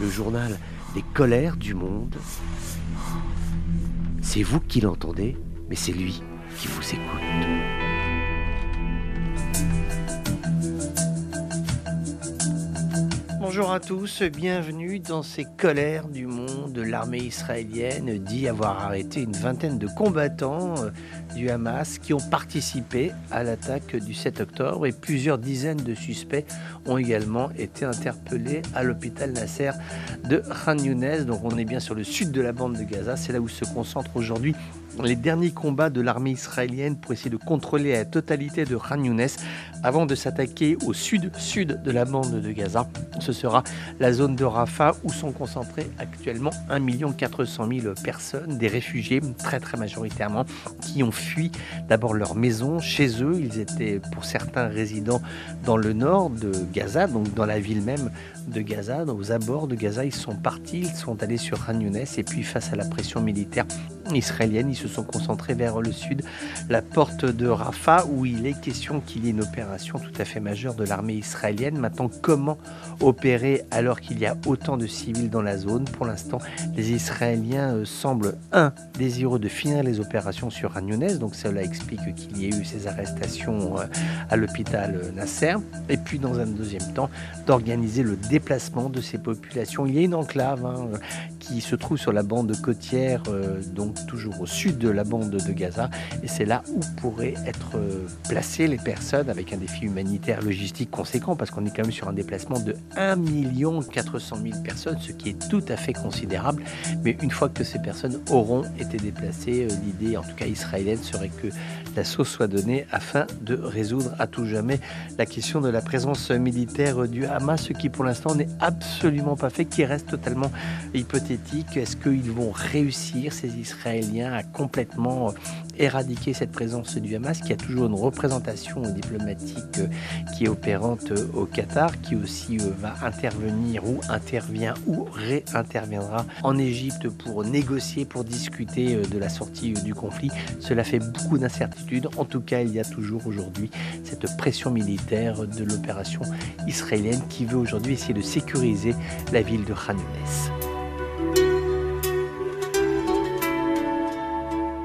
le journal des colères du monde. C'est vous qui l'entendez, mais c'est lui qui vous écoute. Bonjour à tous, bienvenue dans ces colères du monde. L'armée israélienne dit avoir arrêté une vingtaine de combattants euh, du Hamas qui ont participé à l'attaque du 7 octobre et plusieurs dizaines de suspects ont également été interpellés à l'hôpital Nasser de Khan Younes. Donc on est bien sur le sud de la bande de Gaza, c'est là où se concentre aujourd'hui les derniers combats de l'armée israélienne pour essayer de contrôler la totalité de Khan Younes avant de s'attaquer au sud-sud de la bande de Gaza. Sera la zone de Rafah où sont concentrés actuellement 1 400 000 personnes, des réfugiés très très majoritairement, qui ont fui d'abord leur maison chez eux. Ils étaient pour certains résidents dans le nord de Gaza, donc dans la ville même de Gaza, aux abords de Gaza. Ils sont partis, ils sont allés sur Khan et puis face à la pression militaire israélienne, ils se sont concentrés vers le sud, la porte de Rafah, où il est question qu'il y ait une opération tout à fait majeure de l'armée israélienne. Maintenant, comment opérer alors qu'il y a autant de civils dans la zone? Pour l'instant, les Israéliens euh, semblent, un, désireux de finir les opérations sur Khan donc cela explique qu'il y ait eu ces arrestations euh, à l'hôpital Nasser, et puis dans un deuxième temps, d'organiser le déplacement de ces populations. Il y a une enclave hein, qui se trouve sur la bande côtière, euh, donc toujours au sud de la bande de Gaza. Et c'est là où pourraient être euh, placées les personnes avec un défi humanitaire logistique conséquent, parce qu'on est quand même sur un déplacement de 1 400 000 personnes, ce qui est tout à fait considérable. Mais une fois que ces personnes auront été déplacées, euh, l'idée, en tout cas israélienne, serait que la sauce soit donnée afin de résoudre à tout jamais la question de la présence militaire du Hamas, ce qui pour l'instant n'est absolument pas fait, qui reste totalement hypothétique. Est-ce qu'ils vont réussir, ces Israéliens, à complètement euh, éradiquer cette présence du Hamas, qui a toujours une représentation diplomatique euh, qui est opérante euh, au Qatar, qui aussi va intervenir ou intervient ou réinterviendra en Égypte pour négocier, pour discuter de la sortie du conflit. Cela fait beaucoup d'incertitudes. En tout cas, il y a toujours aujourd'hui cette pression militaire de l'opération israélienne qui veut aujourd'hui essayer de sécuriser la ville de Khan